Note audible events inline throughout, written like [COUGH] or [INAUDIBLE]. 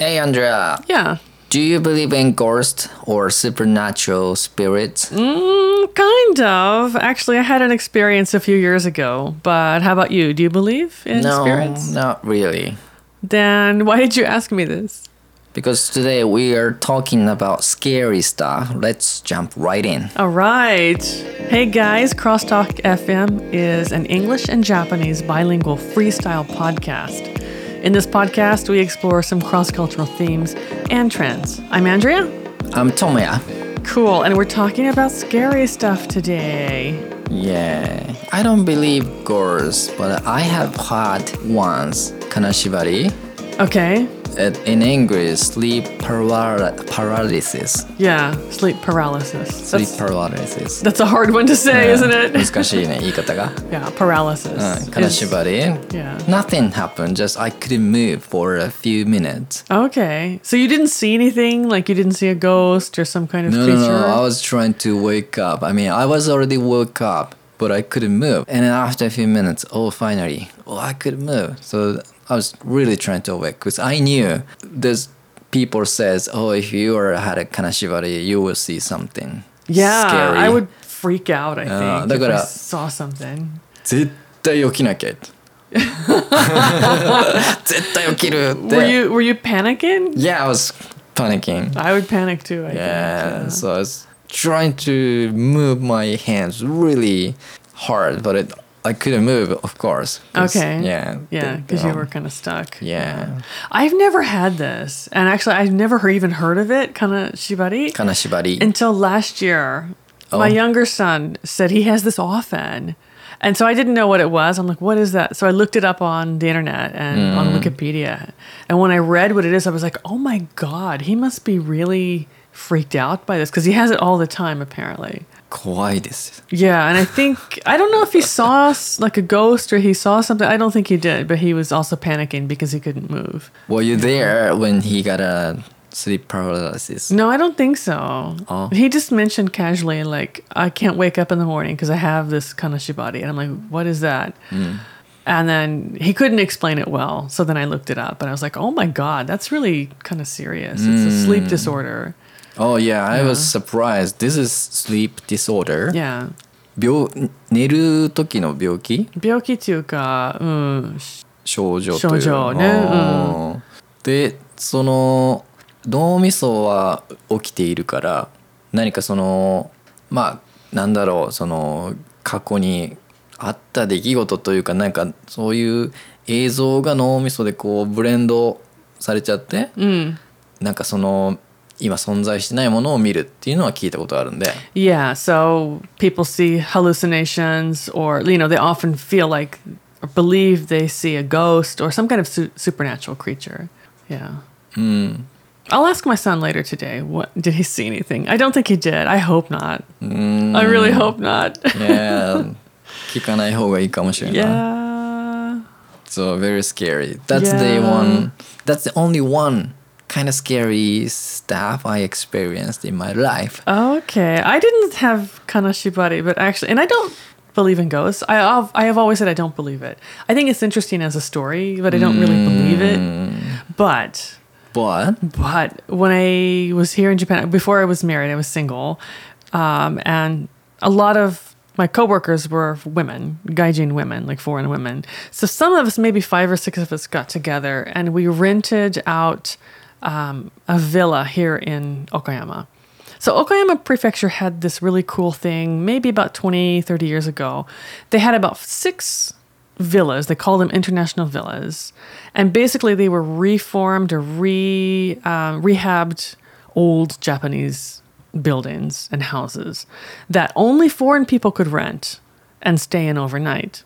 Hey, Andrea. Yeah. Do you believe in ghosts or supernatural spirits? Mm, kind of. Actually, I had an experience a few years ago. But how about you? Do you believe in no, spirits? not really. Then why did you ask me this? Because today we are talking about scary stuff. Let's jump right in. All right. Hey guys, Crosstalk FM is an English and Japanese bilingual freestyle podcast. In this podcast, we explore some cross cultural themes and trends. I'm Andrea. I'm Tomoya. Cool. And we're talking about scary stuff today. Yeah, I don't believe ghosts, but I have had once kanashibari. Okay. Uh, In English, sleep paral- paralysis. Yeah, sleep paralysis. Sleep That's, paralysis. that's a hard one to say, isn't it? 難しいね、言い方が。 [LAUGHS] Yeah, paralysis. うん、金 is- 縛り Yeah. Nothing happened, just I couldn't move for a few minutes. Okay. So you didn't see anything? Like you didn't see a ghost or some kind of No, no, creature? no, I was trying to wake up. I mean, I was already woke up, but I couldn't move. And then after a few minutes, oh, finally, oh, I could move. So I was really trying to wake because I knew there's people says, oh, if you are had a kanashibari, you will see something yeah, scary. I would freak out, I Yeah, think,だ if から I saw something. 絶対起きなきゃって。絶対起きるって。 Were [LAUGHS] you [LAUGHS] were you panicking? Yeah, I was panicking. I would panic too, I Yeah, think. so I was trying to move my hands really hard, but it, I couldn't move, of course. Okay. Yeah. Yeah, because you um, were kind of stuck. Yeah. I've never had this. And actually, I've never even heard of it, kind of shibari, Kanashibari. until last year. Oh. My younger son said he has this often. And so I didn't know what it was. I'm like, what is that? So I looked it up on the internet and on Mm. Wikipedia. And when I read what it is, I was like, oh my God, he must be really freaked out by this because he has it all the time apparently. 怖いです. Yeah, and I think I don't know if he saw like a ghost or he saw something. I don't think he did, but he was also panicking because he couldn't move. Were you there when he got a sleep paralysis? No, I don't think so. Oh. He just mentioned casually like I can't wake up in the morning because I have this kanashibari and I'm like, what is that? Mm. And then he couldn't explain it well, so then I looked it up, and I was like, oh my god, that's really kind of serious. Mm. It's a sleep mm. disorder. Oh, yeah, I was surprised. This is sleep disorder. Yeah. 病寝る時の病気？病気っていうか、うん、症状という。症状ね。あーでその脳みそは起きているから何かそのまあなんだろうその過去にあった出来事というかなんかそういう映像が脳みそでこうブレンドされちゃって、なんかその今存在してないものを見るっていうのは聞いたことあるんで Yeah, so people see hallucinations, or you know, they often feel like or believe they see a ghost or some kind of su- supernatural creature. Yeah. I'll ask my son later today. What did he see anything? I don't think he did. I hope not. I really hope not. いや[LAUGHS] 聞かない方がいいかもしれない。 yeah. So very scary. That's the Yeah. one. That's the only one kind of scary stuff I experienced in my life. Okay. I didn't have kanashibari, but actually, and I don't believe in ghosts. I have, I have always said I don't believe it. I think it's interesting as a story, but I don't really believe it. But But But when I was here in Japan, before I was married, I was single, um, and a lot of my coworkers were women, gaijin women, like foreign women. So some of us, maybe five or six of us, got together and we rented out um, a villa here in Okayama. So Okayama Prefecture had this really cool thing, maybe about 20, 30 years ago. They had about six villas. They called them international villas, and basically they were reformed or re um, rehabbed old Japanese buildings and houses that only foreign people could rent and stay in overnight.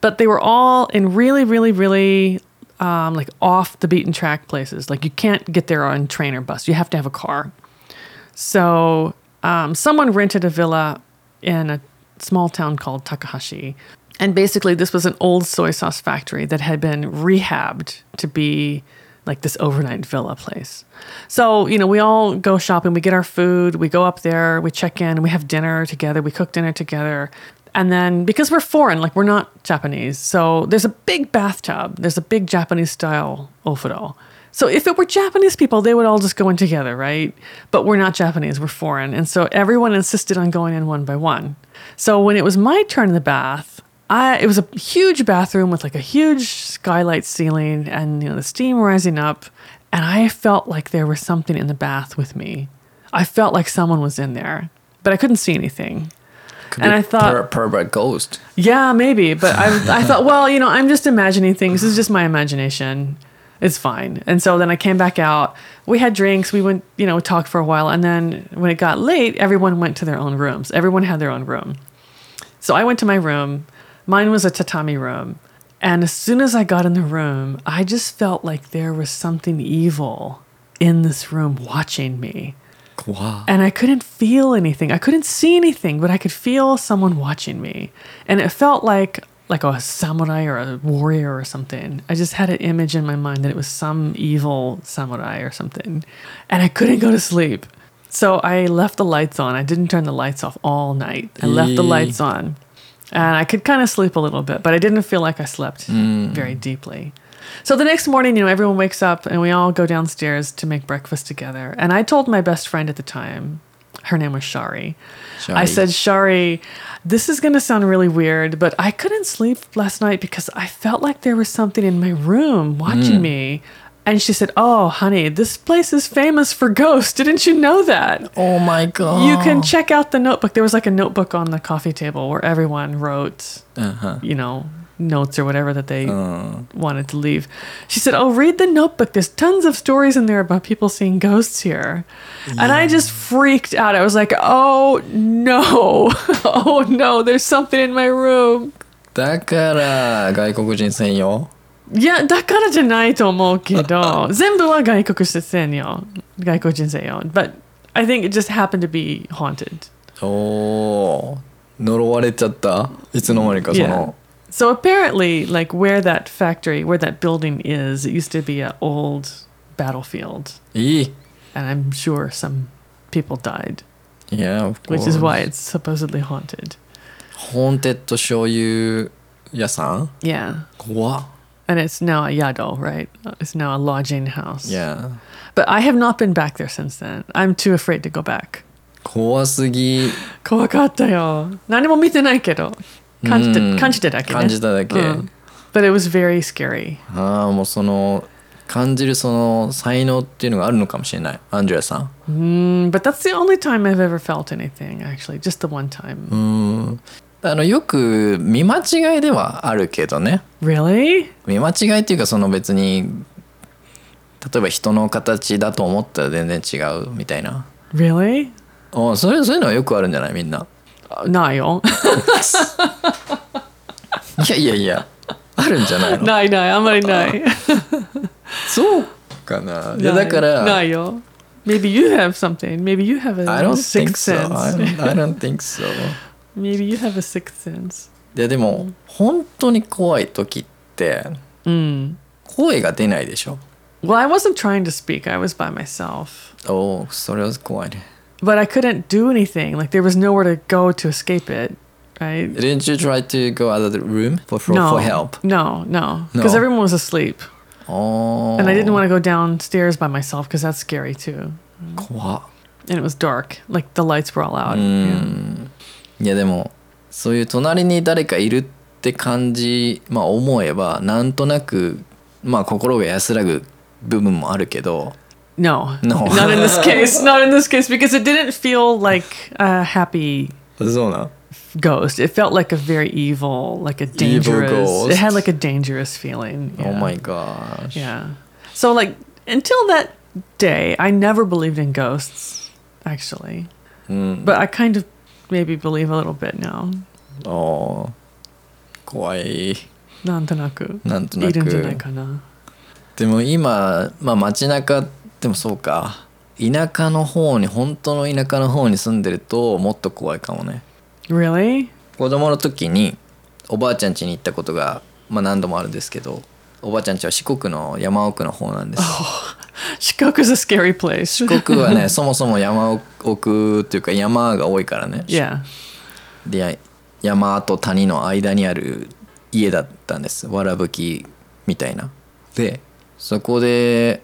But they were all in really, really, really um, like off the beaten track places. Like you can't get there on train or bus. You have to have a car. So um, someone rented a villa in a small town called Takahashi. And basically, this was an old soy sauce factory that had been rehabbed to be like this overnight villa place. So, you know, we all go shopping, we get our food, we go up there, we check in, we have dinner together, we cook dinner together. And then because we're foreign, like we're not Japanese, so there's a big bathtub. There's a big Japanese style ofuro So if it were Japanese people, they would all just go in together, right? But we're not Japanese, we're foreign. And so everyone insisted on going in one by one. So when it was my turn in the bath, I it was a huge bathroom with like a huge skylight ceiling and you know the steam rising up and I felt like there was something in the bath with me. I felt like someone was in there, but I couldn't see anything. Could And I thought- per- pervert ghost. Yeah, maybe. But I, I thought, well, you know, I'm just imagining things. This is just my imagination. It's fine. And so then I came back out. We had drinks. We went, you know, talked for a while. And then when it got late, everyone went to their own rooms. Everyone had their own room. So I went to my room. Mine was a tatami room. And as soon as I got in the room, I just felt like there was something evil in this room watching me. 怖 And I couldn't feel anything. I couldn't see anything, but I could feel someone watching me. And it felt like like a samurai or a warrior or something. I just had an image in my mind that it was some evil samurai or something. And I couldn't go to sleep. So I left the lights on. I didn't turn the lights off all night. I left the lights on. And I could kind of sleep a little bit, but I didn't feel like I slept mm. very deeply. So the next morning, you know, everyone wakes up and we all go downstairs to make breakfast together. And I told my best friend at the time, her name was Shari. I said, Shari, this is going to sound really weird, but I couldn't sleep last night because I felt like there was something in my room watching me. And she said, Oh, honey, this place is famous for ghosts. Didn't you know that? Oh my god. You can check out the notebook. There was like a notebook on the coffee table where everyone wrote, Uh-huh. you know, notes or whatever that they Uh, wanted to leave. She said, Oh, read the notebook. There's tons of stories in there about people seeing ghosts here. And I just freaked out. I was like, Oh, no. [LAUGHS] oh, no. There's something in my room. だから外国人専用いや、だからじゃないと思うけど、全部は外国人専用。外国人専用。But [LAUGHS] I think it just happened to be haunted. おー呪われちゃったいつの間にかその、 So apparently, like where that factory, where that building is, it used to be an old battlefield. いい And I'm sure some people died, いや which is why it's supposedly haunted. ホーンテッド醤油屋さん Yeah. 怖っ And it's now a yado, right? It's now a lodging house. いや But I have not been back there since then. I'm too afraid to go back. 怖すぎ怖かったよ。何も見てないけど。 感じて、うん感じてだけね。感じただけ、うん But it was very scary. ああもうその感じるその才能っていうのがあるのかもしれないアンジュラさん Mm, but that's the only time I've ever felt anything, actually. Just the one time. うんあのよく見間違いではあるけどね Really? 見間違いっていうかその別に例えば人の形だと思ったら全然違うみたいな Really? おそういうそういうのはよくあるんじゃない？みんな Uh, ないよ。いやいやいやあるんじゃないのないない、あんまりない。そうかないやだからないよ。Maybe you have something. Maybe you have a I don't think sixth so I sense. don't, I don't think so Maybe you have a sixth sense. いやでも本当に怖い時ってうん。声が出ないでしょ Well, I wasn't trying to speak. I was by myself. おおそれは怖いね But I couldn't do anything. Like there was nowhere to go to escape it. Right? Didn't you try to go out of the room for, for, no. for help? No, no. Because No. everyone was asleep. お And I didn't want to go downstairs by myself because that's scary too. 怖っ And it was dark. Like the lights were all out. う Yeah. んいやでもそういう隣に誰かいるって感じまあ思えばなんとなくまあ心が安らぐ部分もあるけど No, No. not in this [LAUGHS] case. Not in this case because it didn't feel like a happy そうなん ghost. It felt like a very evil, like a Evil dangerous. ghost. It had like a dangerous feeling. Oh yeah. my gosh Yeah. So like until that day, I never believed in ghosts. Actually, うん、 but I kind of maybe believe a little bit now. おー怖いなんとなくなんとないるんじゃないくかな。でも今まあ街中 でもそうか田舎の方に本当の田舎の方に住んでるともっと怖いかもね Really? 子供の時におばあちゃん家に行ったことが、まあ、何度もあるんですけどおばあちゃん家は四国の山奥の方なんです Shikoku [LAUGHS] is a scary place. 四国はね [LAUGHS] そもそも山奥っていうか山が多いからね yeah. でや山と谷の間にある家だったんですわらぶきみたいなでそこで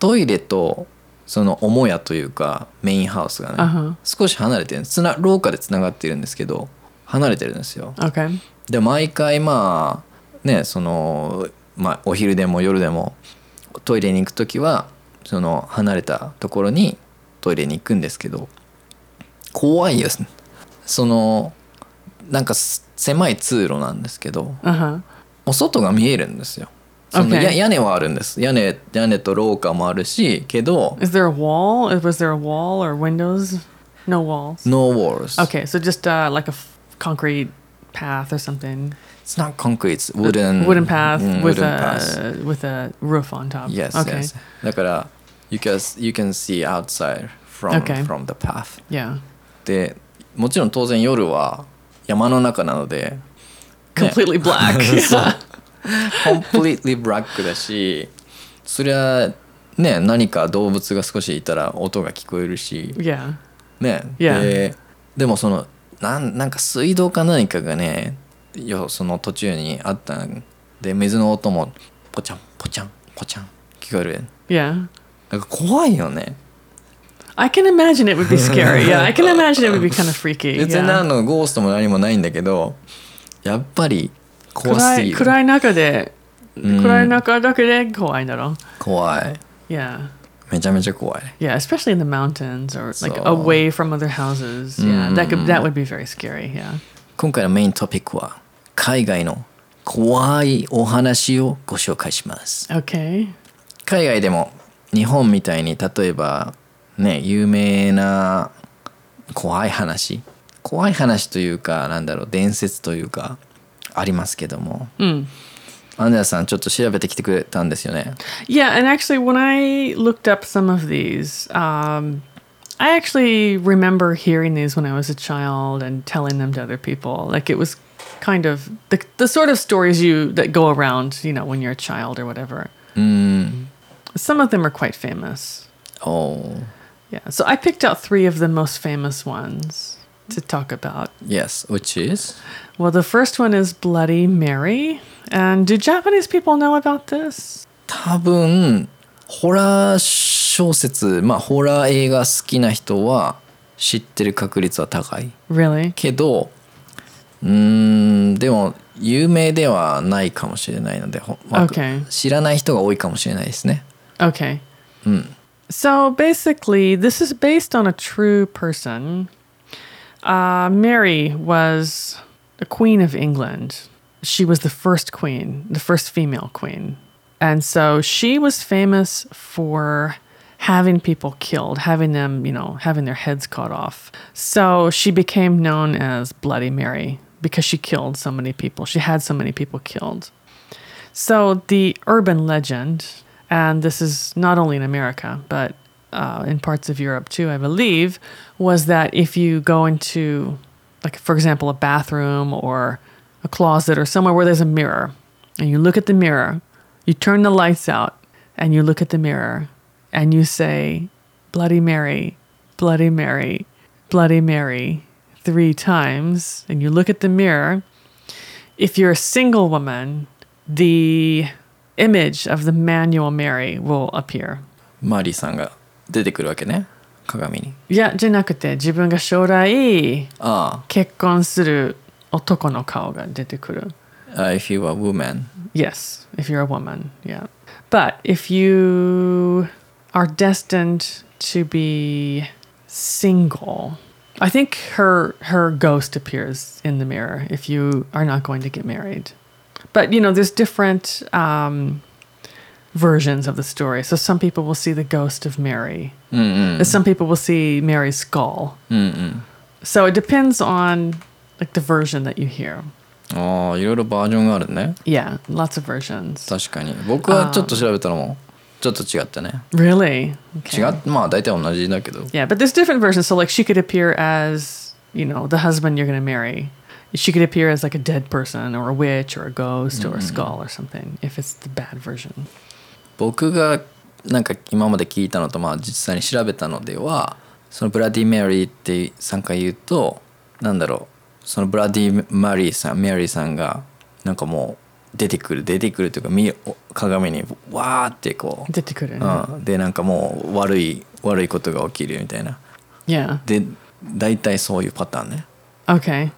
トイレとその母屋というかメインハウスがね、Uh-huh. 少し離れてるつな廊下でつながってるんですけど離れてるんですよ Okay. で毎回まあねその、まあ、お昼でも夜でもトイレに行く時はその離れたところにトイレに行くんですけど怖いですそのなんかす狭い通路なんですけど Uh huh. お外が見えるんですよその Okay. や屋根はあるんです屋根屋根と廊下もあるしけど Is there a wall? Was there a wall or windows? No walls. No walls Okay, so just uh, like a f- concrete path or something. It's not concrete it's wooden wooden path うん with wooden a path with a roof on top. Yes, Okay. yes. だから you can, you can see outside from, Okay. from the path. Yeah. でもちろん当然夜は山の中なので、ね Completely black. そう [LAUGHS] [LAUGHS] completely black だしそりゃね何か動物が少しいたら音が聞こえるし yeah. ね Yeah. ででもそのなんなんか水道か何かがねよその途中にあったんで水の音もポチャンポチャンポチャン聞こえる Yeah. なんか怖いよね I can imagine it would be scary. Yeah, I can imagine it would be kind of freaky. [LAUGHS] 別に.何のゴーストも何もないんだけどやっぱり怖す暗いぎる暗い中でうん暗い中だけで怖いだろ。怖い Yeah. めちゃめちゃ怖い Yeah, especially in the mountains or like away from other houses. Yeah, that could that would be very scary. Yeah. 今回のメイントピックは海外の怖いお話をご紹介します Okay. 海外でも日本みたいに例えばね有名な怖い話怖い話というかなんだろう伝説というかありますけども、アンデラさんちょっと調べてきてくれたんですよね Yeah, and actually, when I looked up some of these, um, I actually remember hearing these when I was a child and telling them to other people. Like it was kind of the the sort of stories you that go around, you know, when you're a child or whatever. Some of them are quite famous. おー Yeah, so I picked out three of the most famous ones To talk about. Yes which is Well, the first one is Bloody Mary. And do Japanese people know about this? 多分ホラー小説まあホラー映画好きな人は知ってる確率は高い Really? けどうーんでも有名ではないかもしれないので、ほまあ Okay. 知らない人が多いかもしれないですね Okay. So basically, this is based on a true person. Uh, Mary was the Queen of England. She was the first queen, the first female queen. And so she was famous for having people killed, having them, you know, having their heads cut off. So she became known as Bloody Mary because she killed so many people. She had so many people killed. So the urban legend, and this is not only in America, but uh, in parts of Europe too, I believe, was that if you go into, like, for example, a bathroom or a closet or somewhere where there's a mirror, and you look at the mirror, you turn the lights out, and you look at the mirror, and you say, Bloody Mary, Bloody Mary, Bloody Mary, three times, and you look at the mirror, if you're a single woman, the image of the manual Mary will appear. マリーさんが 出てくるわけね鏡にいや、じゃなくて自分が将来あ結婚する男の顔が出てくる。あ、uh, if you are a woman Yes, if you're a woman, yeah. But if you are destined to be single, I think her her ghost appears in the mirror if you are not going to get married. But you know, there's different um, versions of the story. So some people will see the ghost of Mary. And Some people will see Mary's skull. So it depends on like the version that you hear. ああいろいろバージョンがあるね Yeah, lots of versions. 確かに僕はちょっと調べたのもちょっと違ったね Really? Okay. 違っまあ大体同じだけど Yeah, but there's different versions. So like she could appear as, you know, the husband you're going to marry. She could appear as like a dead person or a witch or a ghost or a skull or something if it's the bad version. 僕がなんか今まで聞いたのとまあ実際に調べたのではそのブラディ・メリーって3回言うとなんだろうそのブラディ・マリーさんメリーさんがなんかもう出てくる出てくるというか鏡にわーってこう、出てくる。うん、でなんかもう悪い悪いことが起きるみたいな Yeah. で大体そういうパターンね Okay.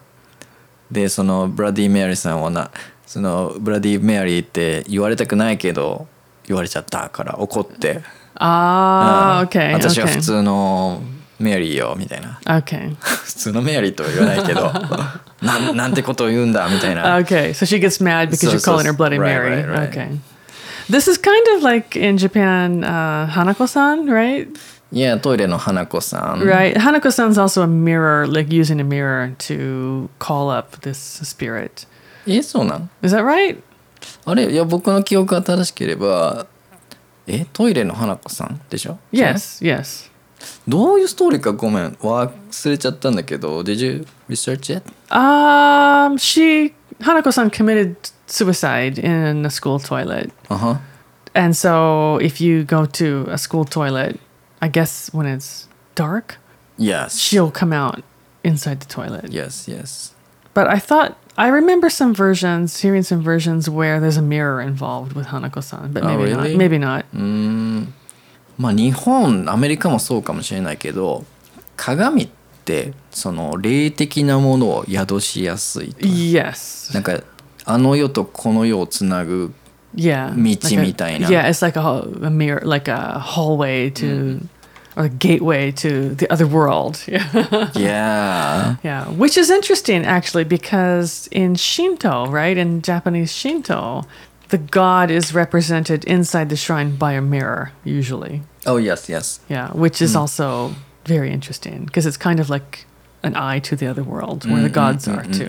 でそのブラディ・メアリーさんはなそのブラディ・メアリーって言われたくないけど言われちゃったから怒って、Ah, うん okay. 私は.普通のメアリーよみたいな Okay. 普通のメアリーとは言わないけどなんなんてことを言うんだみたいな Okay. So she gets mad because you're calling her Bloody right, Mary. right, right. Okay. This is kind of like in Japan, uh, Hanako-san, right? いやトイレの花子さん、Right. Hanako-san's also a mirror, like using a mirror to call up this spirit. えそうなん Is that right? あれいや僕の記憶が正しければえトイレの花子さんでしょ Yes. Yes. どういうストーリーかごめん忘れちゃったんだけど Did you research it? Um, she Hanako-san committed suicide in a school toilet. あは And so if you go to a school toilet, I guess when it's dark, Yes she'll come out inside the toilet. Yes yes But I thought I remember some versions, hearing some versions where there's a mirror involved with Hanako-san, but Oh, maybe really? not. Maybe not. うーんまあ日本アメリカもそうかもしれないけど鏡ってその霊的なものを宿しやすいと Yes. なんかあの世とこの世をつなぐ Yeah. 道 a- みたいな。 Yeah, it's like a, a mirror, like a hallway to, or a gateway to the other world. Yeah. [LAUGHS] Yeah Yeah, which is interesting actually because in Shinto, right, in Japanese Shinto, the god is represented inside the shrine by a mirror usually. Oh yes yes Yeah, which is hmm. also very interesting because it's kind of like an eye to the other world where the mm, mm, gods mm, are too.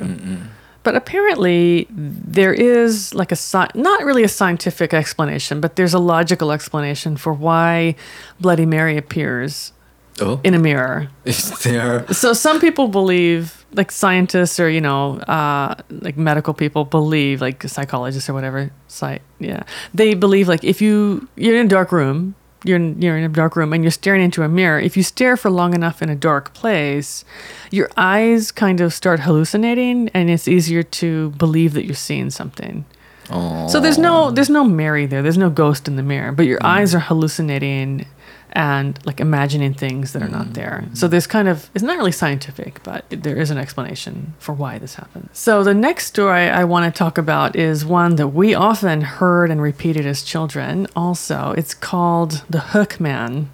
But apparently, there is like a sci- not really a scientific explanation, but there's a logical explanation for why Bloody Mary appears Oh. in a mirror. [LAUGHS] Is there? So some people believe, like scientists or you know, uh, like medical people believe, like psychologists or whatever, sci- yeah, they believe like if you you're in a dark room, you're in, you're in a dark room and you're staring into a mirror. If you stare for long enough in a dark place, your eyes kind of start hallucinating, and it's easier to believe that you're seeing something. Oh So there's no there's no Mary there. There's no ghost in the mirror, but your eyes mm. are hallucinating and like imagining things that are not there. So there's kind of it's not really scientific, but there is an explanation for why this happens. So the next story I want to talk about is one that we often heard and repeated as children. Also, it's called the Hook Man.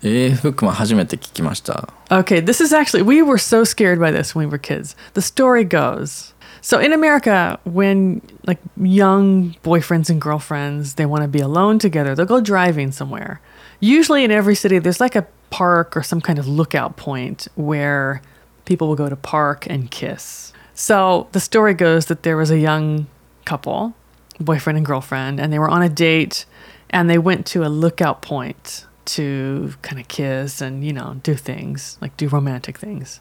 えー、フックマン初めて聞きました Okay, this is actually, we were so scared by this when we were kids. The story goes so in America, when like young boyfriends and girlfriends, they want to be alone together, they'll go driving somewhere. Usually in every city, there's like a park or some kind of lookout point where people will go to park and kiss. So the story goes that there was a young couple, boyfriend and girlfriend, and they were on a date and they went to a lookout point to kind of kiss and, you know, do things, like do romantic things.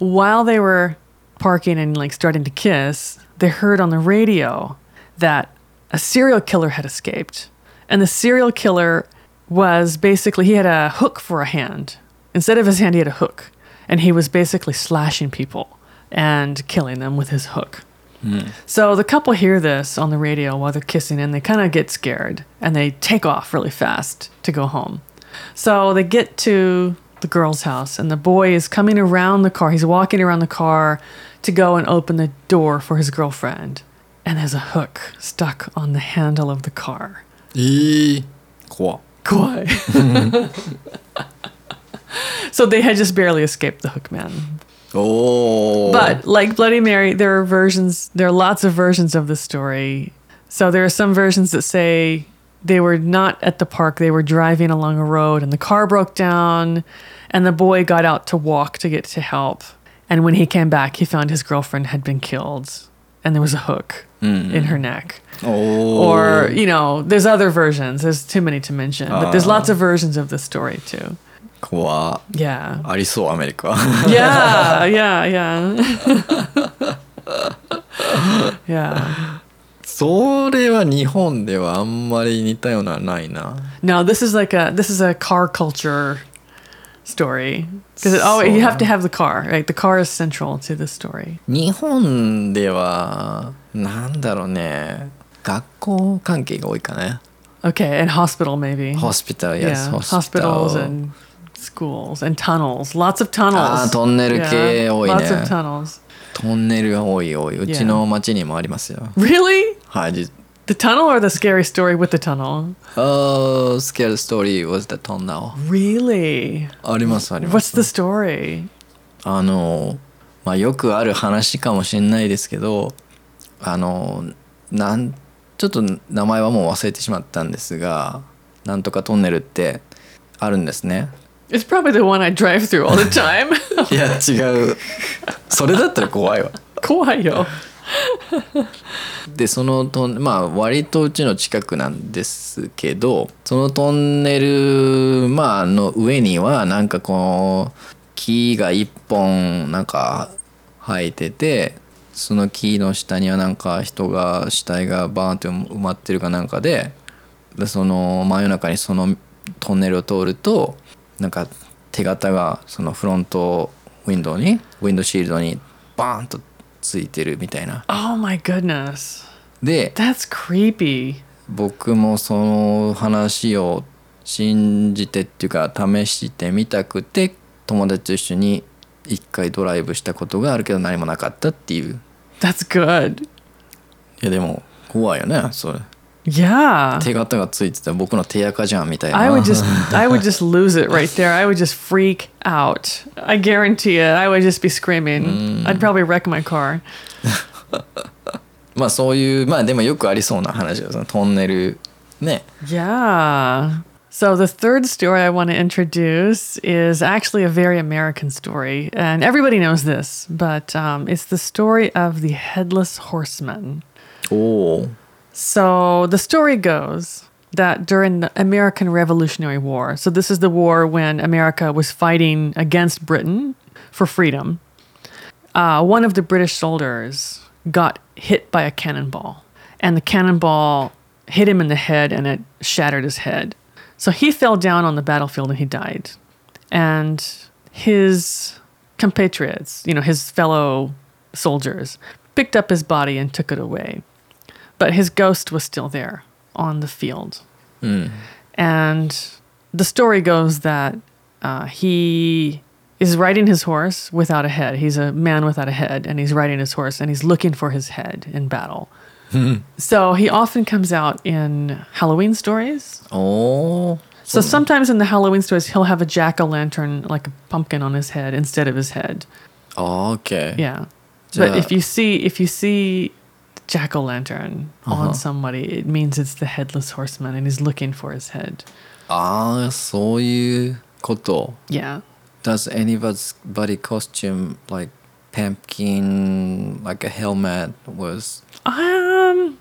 While they were parking and like starting to kiss, they heard on the radio that a serial killer had escaped. And the serial killer was basically, he had a hook for a hand. Instead of his hand, he had a hook. And he was basically slashing people and killing them with his hook. Hmm. So the couple hear this on the radio while they're kissing and they kind of get scared and they take off really fast to go home. So they get to the girl's house and the boy is coming around the car. He's walking around the car to go and open the door for his girlfriend. And there's a hook stuck on the handle of the car. えー、怖い so they had just barely escaped the hook man. Oh. But like bloody mary there are versions there are lots of versions of the story. So there are some versions that say they were not at the park they were driving along a road and the car broke down and the boy got out to walk to get to help. And when he came back he found his girlfriend had been killed and there was a hook in her neck. おお Or, you know, there's other versions. There's too many to mention, but there's lots of versions of the story too. 怖っ [LAUGHS] Yeah. ありそうアメリカ Yeah, [LAUGHS] yeah, yeah. yeah. それは日本ではあんまり似たようなのはないな No, this is like a this is a car culture story because oh, you have to have the car. Right, the car is central to the story. 日本ではなんだろうね学校関係が多いかね Okay, and hospital maybe. hospital yes yeah, hospital hospitals and schools and tunnels. Lots of tunnels. あートンネル系多いね Lots of tunnels. トンネルが多い多いうちの町にもありますよ Really? はいじ The tunnel or the scary story with the tunnel? Oh, scary story was the tunnel. Really? ありますありま What's す。the story? あの、まあ、よくある話かもしれないですけど、あの、なん、ちょっと名前はもう忘れてしまったんですが、なんとかトンネルってあるんですね。It's probably the one I drive through all the time. いや、違う。それだったら怖いわ。怖いよ。[LAUGHS] でそのトンまあ割とうちの近くなんですけどそのトンネル、まあの上にはなんかこう木が一本なんか生えててその木の下にはなんか人が死体がバーンって埋まってるかなんかででその真夜中にそのトンネルを通るとなんか手形がそのフロントウィンドウにウィンドシールドにバーンとついてるみたいな。Oh my goodness. で That's creepy. 僕もその話を信じてっていうか試してみたくて友達と一緒に一回ドライブしたことがあるけど何もなかったっていう That's good. いやでも怖いよねそれ Yeah. 手形がついてたら僕の手垢じゃんみたいな I would just I would just lose it right there. I would just freak out. I guarantee it. I would just be screaming. I'd probably wreck my car. [LAUGHS] まあそういうまあでもよくありそうな話だよそのトンネルね Yeah. So the third story I want to introduce is actually a very American story, and everybody knows this, but um, it's the story of the headless horseman. おお So the story goes that during the American Revolutionary War, so this is the war when America was fighting against Britain for freedom, uh, one of the British soldiers got hit by a cannonball, and the cannonball hit him in the head and it shattered his head. So he fell down on the battlefield and he died. And his compatriots, you know, his fellow soldiers, picked up his body and took it away but his ghost was still there on the field. Mm. And the story goes that uh, he is riding his horse without a head. He's a man without a head, and he's riding his horse and he's looking for his head in battle. Hmm. so he often comes out in Halloween stories. Oh. So sometimes in the Halloween stories, he'll have a jack o' lantern, like a pumpkin on his head instead of his head. Oh, okay. Yeah. But if you see if you see jack o' lantern Uh-huh. on somebody, it means it's the headless horseman and he's looking for his head. ああそういうこと Yeah. Does anybody costume like pumpkin, like a helmet was? Um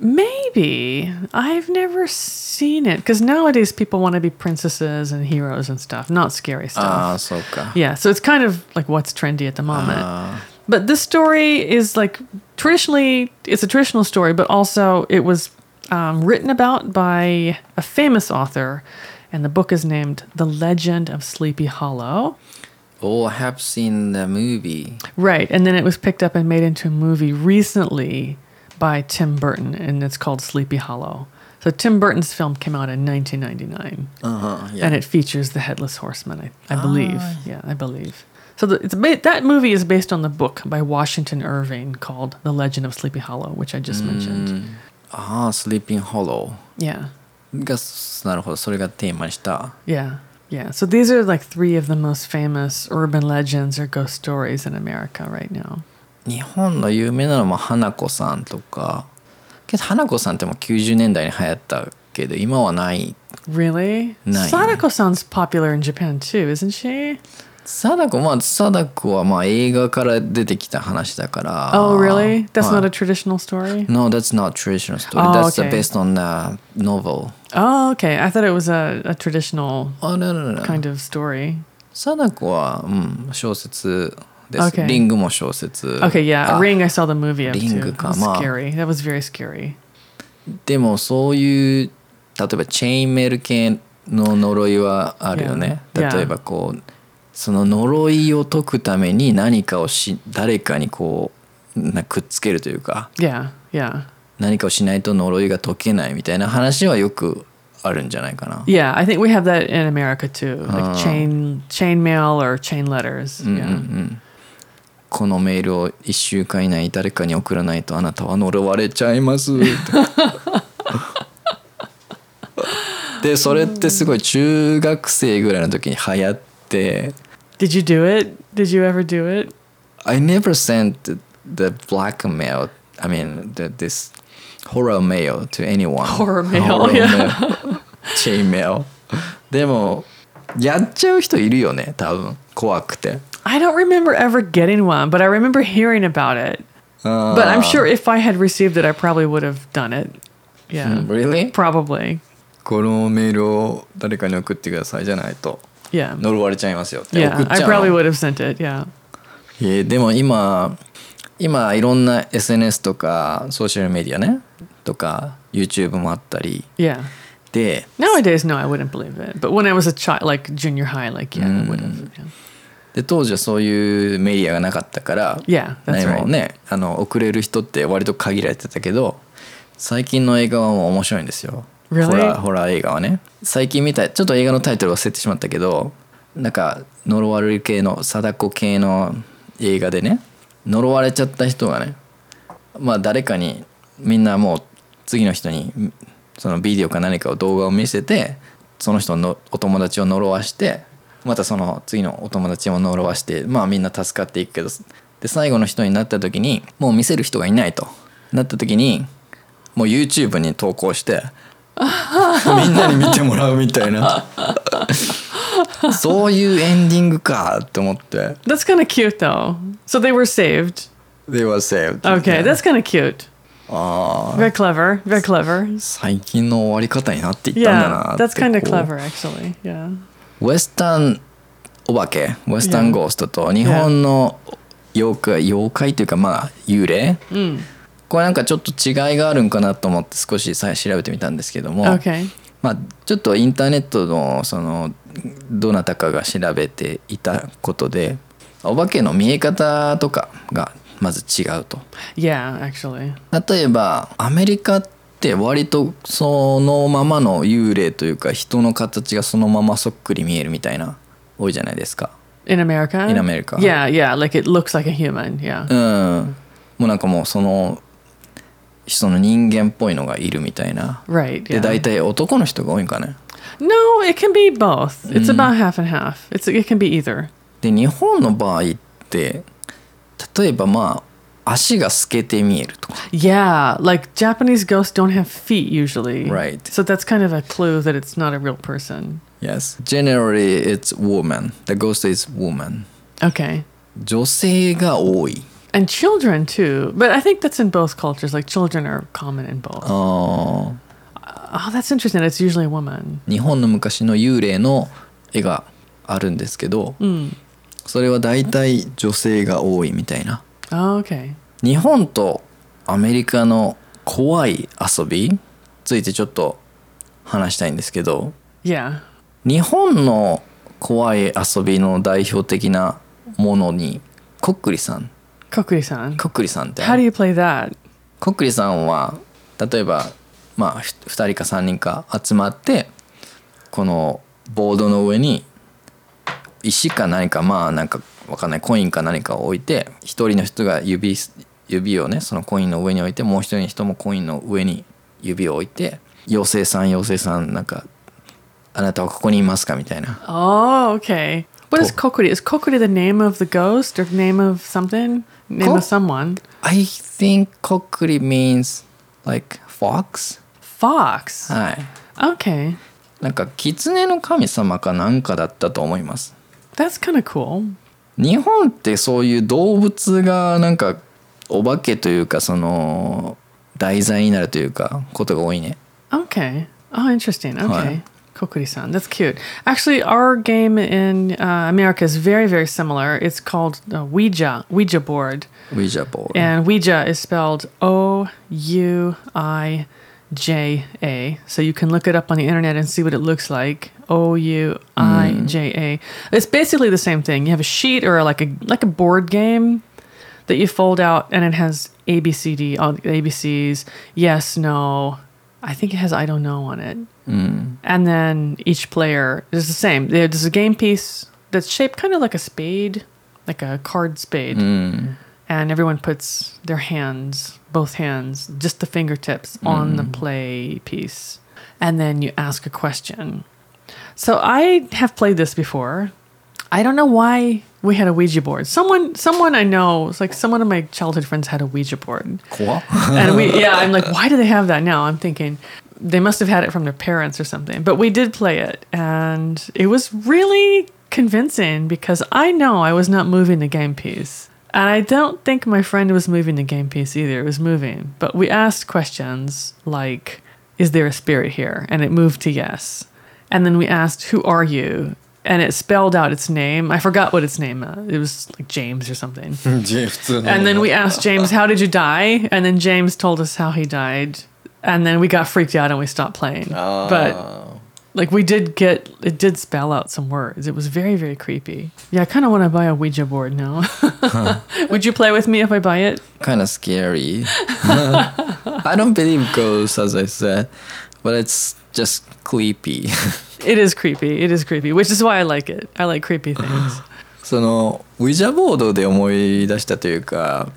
maybe. I've never seen it because nowadays people want to be princesses and heroes and stuff, not scary stuff. ああ、そうか。 Yeah, so it's kind of like what's trendy at the moment. あ but this story is like traditionally, it's a traditional story, but also it was um, written about by a famous author, and the book is named The Legend of Sleepy Hollow. Oh, I have seen the movie. Right, and then it was picked up and made into a movie recently by Tim Burton, and it's called Sleepy Hollow. So Tim Burton's film came out in 1999, Uh-huh, yeah. and it features the headless horseman. I, I believe, yeah, I believe. So the, it's ba- that movie is based on the book by Washington Irving called The Legend of Sleepy Hollow, which I just mentioned. ああ、Sleeping Hollow. Yeah, が、なるほど、それがテーマにした。 yeah, yeah. So these are like three of the most famous urban legends or ghost stories in America right now. 日本の有名なのも花子さんとか。けど、花子さんってもう90年代に流行ったけど、今はない。 Really? Nice. Sadako sounds popular in Japan too, isn't she? 貞子、まあ、貞子はまあ映画から出てきた話だから。Oh, really? That's はい not a traditional story? No, that's not traditional story. Oh, that's okay. based on a novel. Oh, okay. I thought it was a, a traditional あ、no, no, no. kind of story. 貞子は、うん、小説です。Okay. リングも小説。Okay, yeah. あ Ring, I saw the movie of too. Ring It か、was まあ。scary. That was very scary. でもそういう例えばチェーンメール系の呪いはあるよね。Yeah. 例えばこうその呪いを解くために何かをし誰かにこうなくっつけるというか Yeah, yeah. 何かをしないと呪いが解けないみたいな話はよくあるんじゃないかな。Yeah, I think we have that in America too, like chain chain mail or chain letters. Yeah. このメールを1週間以内に誰かに送らないとあなたは呪われちゃいます [LAUGHS] でそれってすごい中学生ぐらいの時に流行っ て Did you do it? Did you ever do it? I never sent the, the blackmail I mean the, this horror mail to anyone Horror mail, [LAUGHS] yeah. mail [LAUGHS] chain mail でもやっちゃう人いるよね多分怖くて I don't remember ever getting one, but I remember hearing about it. But I'm sure if I had received it, I probably would have done it. Yeah. Really? Probably. このメールを誰かに送ってくださいじゃないと Yeah. 呪われちゃいますよって Yeah. 送っ I ちゃう probably の would have sent it. Yeah. えーでも今今いろんな SNS とかソーシャルメディアねとか YouTube もあったり Yeah. で Nowadays, no, I wouldn't believe it. But when I was a child, like junior high, like, yeah, I would have. Yeah. で当時はそういうメディアがなかったから Yeah, that's 何も.ねあの送れる人って割と限られてたけど最近の映画はもう面白いんですよ Really? ホラーホラー映画はね最近見たちょっと映画のタイトル忘れてしまったけどなんか呪われる系の貞子系の映画でね呪われちゃった人がねまあ誰かにみんなもう次の人にそのビデオか何かを動画を見せてその人のお友達を呪わしてまたその次のお友達も呪わしてまあみんな助かっていくけどで最後の人になった時にもう見せる人がいないとなった時にもう YouTube に投稿してみんなに見てもらうみたいなそういうエンディングかって思って That's kind of cute, though. So they were saved. They were saved Okay, that's kind of cute. ああ Very clever. Very clever. 最近の終わり方になっていったんだ Yeah, なって that's kind of clever, actually. Yeah. ウエスタンお化けウエスタンゴーストと日本の妖怪妖怪というかまあ幽霊、これなんかちょっと違いがあるんかなと思って少しさ調べてみたんですけども、Okay. まあ、ちょっとインターネットのそのどなたかが調べていたことでお化けの見え方とかがまず違うと Yeah, actually. 例えばアメリカって割とそのままの幽霊というか人の形がそのままそっくり見えるみたいな多いじゃないですか In America? In America. Yeah, yeah. Like it looks like a human. Yeah. うんもうなんかもうそのその人間っぽいのがいるみたいな Right. で.大体男の人が多いんかね No, it can be both. It's about half and half. It's it can be either. で日本の場合って例えばまあ足が透けて見えるとか Yeah, like Japanese ghosts don't have feet usually. Right. So that's kind of a clue that it's not a real person. Yes generally it's woman the ghost is woman Okay. 女性が多い And children too. But I think that's in both cultures. Like children are common in both. あー Oh, that's interesting. It's usually a woman. 日本の昔の幽霊の絵があるんですけど、それは大体女性が多いみたいな Oh, okay. 日本とアメリカの怖い遊びについてちょっと話したいんですけど Yeah. 日本の怖い遊びの代表的なものにこっくりさん Kokuri-san. こっくりさんって How do you play that? こっくりさんは例えばまあふ2人か3人か集まってこのボードの上に石か何かまあなんかわかんないコインか何かを置いて一人の人が指指をねそのコインの上に置いてもう一人の人もコインの上に指を置いて妖精さん妖精さんなんかあなたはここにいますかみたいな Oh, okay. What is. Kokuri? Is Kokuri the name of the ghost or name of something? Name of someone? I think こっくり means like fox Fox. はい Okay. なんか狐の神様かなんかだったと思います That's kind of cool. 日本ってそういう動物がなんかお化けというかその題材になるというかことが多いね Okay. Oh, interesting. Okay. Hi. Kokuri-san. That's cute. Actually, our game in uh, America is very, very similar. It's called uh, Ouija, Ouija board. Ouija board. And Ouija is spelled O U I J A. So you can look it up on the internet and see what it looks like. O U I J A. Mm-hmm. It's basically the same thing. You have a sheet or like a like a board game that you fold out, and it has A B C D all the ABCs. Yes, no. I think it has I don't know on it. Mm. And then each player is the same. There's a game piece that's shaped kind of like a spade, like a card spade. Mm. And everyone puts their hands, both hands, just the fingertips on the mm-hmm. play piece. And then you ask a question. So I have played this before. I don't know why we had a Ouija board. Someone someone I know, it's like someone of my childhood friends had a Ouija board. 怖っ And we [LAUGHS] yeah, I'm like, why do they have that now? I'm thinking they must have had it from their parents or something. But we did play it, and it was really convincing because I know I was not moving the game piece. And I don't think my friend was moving the game piece either. It was moving. But we asked questions like, Is there a spirit here? And it moved to yes. And then we asked, Who are you? And it spelled out its name. I forgot what its name was. It was like James or something. [LAUGHS] James. and then we asked James, How did you die? And then James told us how he died And then we got freaked out and we stopped playing. But あ like we did get it did spell out some words. It was very very creepy. Yeah, I kind of want to buy a Ouija board now. [LAUGHS] Would you play with me if I buy it?ー kind of scary [LAUGHS] [LAUGHS] I don't believe ghosts as I said but it's just creepy It is creepy. It is creepy, which is why I like it. I like creepy things. そのウィジャボードで思い出したというか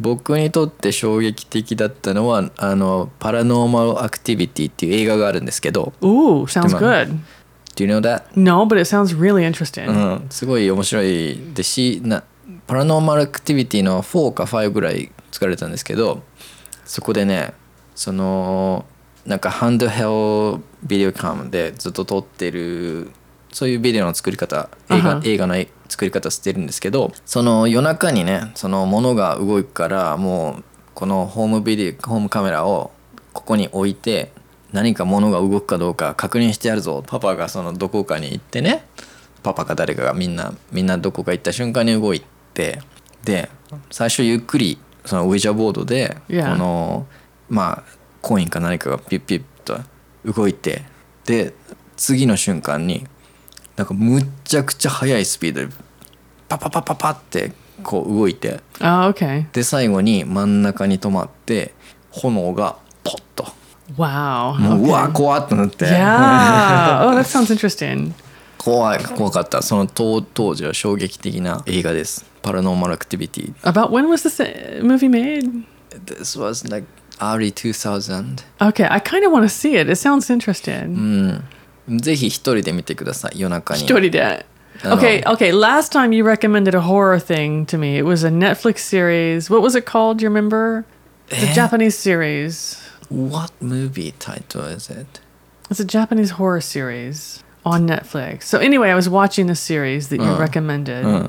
僕にとって衝撃的だったのはあの「パラノーマル・アクティビティ」っていう映画があるんですけど Ooh, sounds Come on. good. Do you know that? No, but it sounds really interesting. うん、すごい面白いですしなパラノーマル・アクティビティの4か5ぐらい作られたんですけどそこでねそのなんかハンドヘルビデオカムでずっと撮ってるそういうビデオの作り方映画,、Uh-huh. 映画の作り方してるんですけどその夜中にねその物が動くからもうこのホームビデオホームカメラをここに置いて何か物が動くかどうか確認してやるぞパパがそのどこかに行ってねパパか誰かがみんなみんなどこか行った瞬間に動いてで最初ゆっくりそのウィジャーボードでこ.のまあコインか何かがピッピッと動いてで次の瞬間になんかむっちゃくちゃ速いスピードでパパパパパってこう動いて Oh, okay. で最後に真ん中に止まって炎がポッと Wow. もうう okay. わ怖っとなって Yeah. Oh, that sounds interesting. 怖い怖かったその当当時は衝撃的な映画ですパラノーマルアクティビティ About when was this uh, movie made? This was like early 2000 Okay, I kind of want to see it. It sounds interesting. ぜひ一人で見てください夜中に Story Okay, okay. Last time you recommended a horror thing to me. It was a Netflix series. What was it called? Do you remember? It's a Eh? Japanese series. What movie title is it? It's a Japanese horror series on Netflix. So anyway, I was watching the series that you Uh, recommended, uh.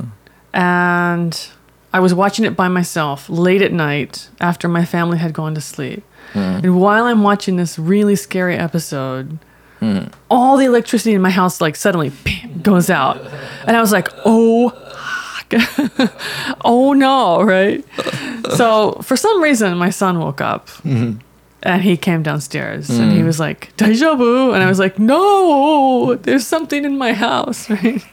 and I was watching it by myself late at night after my family had gone to sleep. And while I'm watching this really scary episode, all the electricity in my house like suddenly bam, goes out, and I was like, "Oh, [LAUGHS] oh no!" Right? so for some reason, my son woke up. And he came downstairs and he mm. was like, Daijoubu? And I was like, no, there's something in my house, [LAUGHS] right?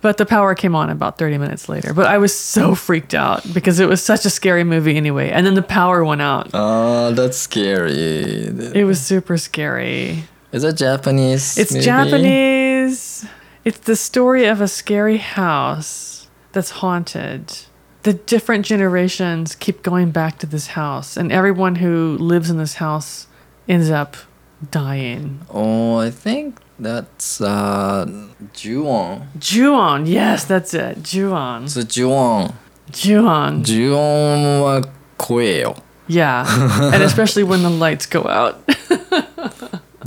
But the power came on about 30 minutes later. But I was so freaked out because it was such a scary movie anyway. And then the power went out. Ah, that's scary. It was super scary. Is that Japanese? It's movie? Japanese. It's the story of a scary house that's haunted. The different generations keep going back to this house, and everyone who lives in this house ends up dying. Oh, I think that's uh, Ju-on. Juon, yes, that's it. Juon. It's Ju-on. Juon. ジュオンは怖えよ。Yeah. and especially when the lights go out.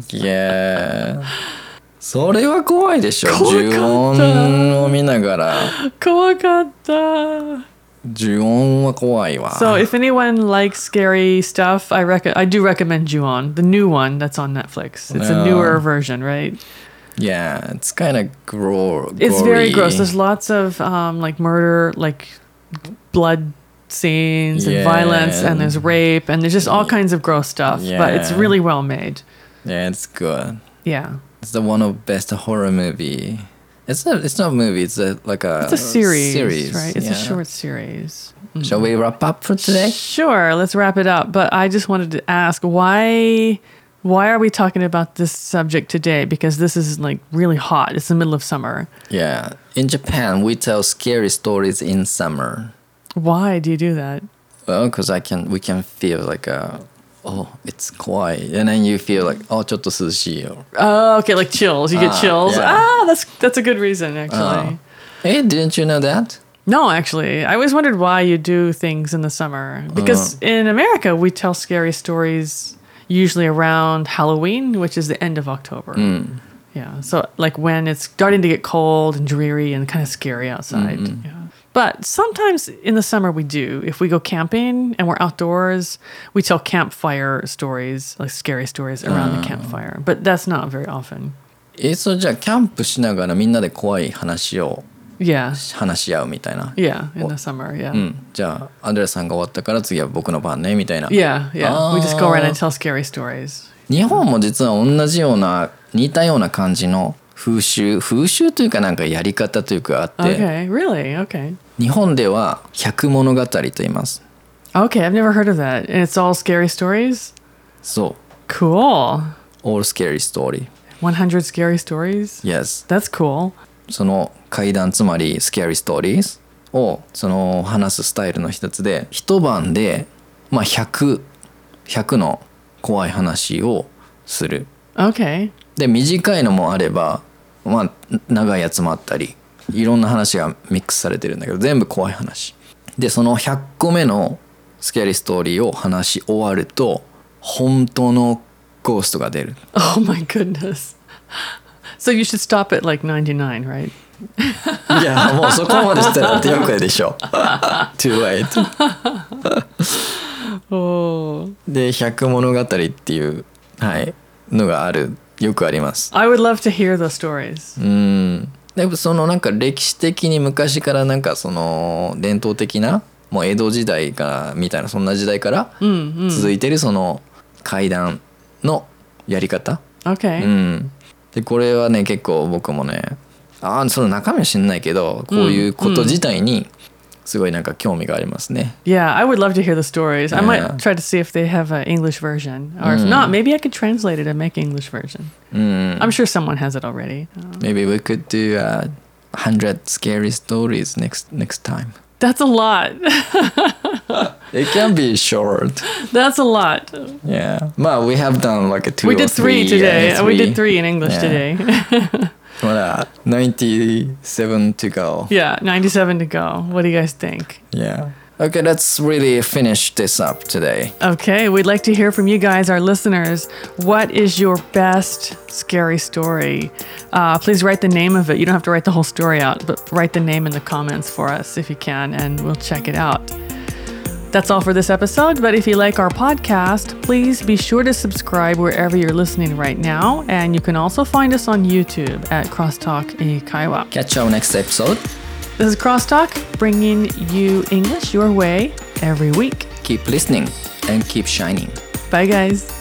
Yeah. それは怖いでしょ。怖かったジュオンを見ながら。Kawakata. ジュオ ンは怖いわ。 So if anyone likes scary stuff, I rec- I do recommend Juon, the new one that's on Netflix. It's a Yeah. newer version, right? Yeah, it's kind of gro- It's very gory. gross. There's lots of um, like murder, like blood scenes and Yeah. violence, and there's rape, and there's just all kinds of gross stuff. But it's Yeah. really well made. Yeah, it's good. Yeah. It's the one of best horror movie It's a, it's not a movie. It's a like a It's a series, series, right? It's a short series. Shall we wrap up for today? Sure, let's wrap it up. But I just wanted to ask why why are we talking about this subject today? Because this is like really hot. It's the middle of summer. Yeah. In Japan, we tell scary stories in summer. Why do you do that? Well, because I can, we can feel like a, oh, it's quiet, and then you feel like, oh, ちょっと涼しいよ. Oh, okay, like chills. You get Ah, chills. yeah. Ah, that's that's a good reason actually. Hey, didn't you know that? No, actually, I always wondered why you do things in the summer. Because in America, we tell scary stories usually around Halloween, which is the end of October. Yeah, so like when it's starting to get cold and dreary and kind of scary outside. Yeah. But sometimes in the summer we do. If we go camping and we're outdoors, we tell campfire stories, like scary stories around the campfire. But that's not very often. え、そうじゃあキャンプしながらみんなで怖い話を Yeah. 話し合うみたいな。 Yeah, in the summer. Yeah. うん。じゃあアンドレさんが終わったから次は僕の番ねみたいな。 Yeah, yeah. We just go around and Ah. tell scary stories. 日本も実は同じような似たような感じの 風習風習というかなんかやり方というかあって、Okay, really? Okay. 日本では百物語と言います Okay, I've never heard of that. And it's all scary stories? そう Cool. All Scary Story 100 scary stories? Yes That's cool. その怪談つまり Scary Stories をその話すスタイルの一つで一晩でまあ100 100の怖い話をする Okay. で短いのもあればまあ長いやつもあったりいろんな話がミックスされてるんだけど全部怖い話でその100個目のスキャリーストーリーを話し終わると本当のゴーストが出る Oh my goodness. So you should stop at like 99, right? [LAUGHS] いやもうそこまでしたら手遅れでしょ [LAUGHS] Too late Oh. で百物語っていう、はい、のがあるよくあります I would love to hear those stories. うんでもそのなんか歴史的に昔からなんかその伝統的なもう江戸時代からみたいなそんな時代から続いてるその怪談のやり方、Okay. うん、でこれはね結構僕もねああその中身は知んないけどこういうこと自体にすごいなんか興味がありますね。 Yeah, I would love to hear the stories. I Yeah. might try to see if they have an English version. Or if not, maybe I could translate it and make an English version. うん、 I'm sure someone has it already. Uh, Maybe we could do uh, 100 scary stories next next time. that's a lot. [LAUGHS] It can be short. that's a lot. Yeah. Well, we have done like a two we or did three, three today. yeah, We did three in English Yeah. today. [LAUGHS] ほら、97 to go. yeah, 97 to go. What do you guys think? Yeah. Okay, let's really finish this up today. Okay, we'd like to hear from you guys, our listeners. What is your best scary story? Uh, please write the name of it. You don't have to write the whole story out, but write the name in the comments for us if you can, and we'll check it out. That's all for this episode, but if you like our podcast, please be sure to subscribe wherever you're listening right now, and you can also find us on YouTube at Crosstalk Eikaiwa. Catch you next episode. This is Crosstalk, bringing you English your way every week. Keep listening and keep shining. Bye, guys.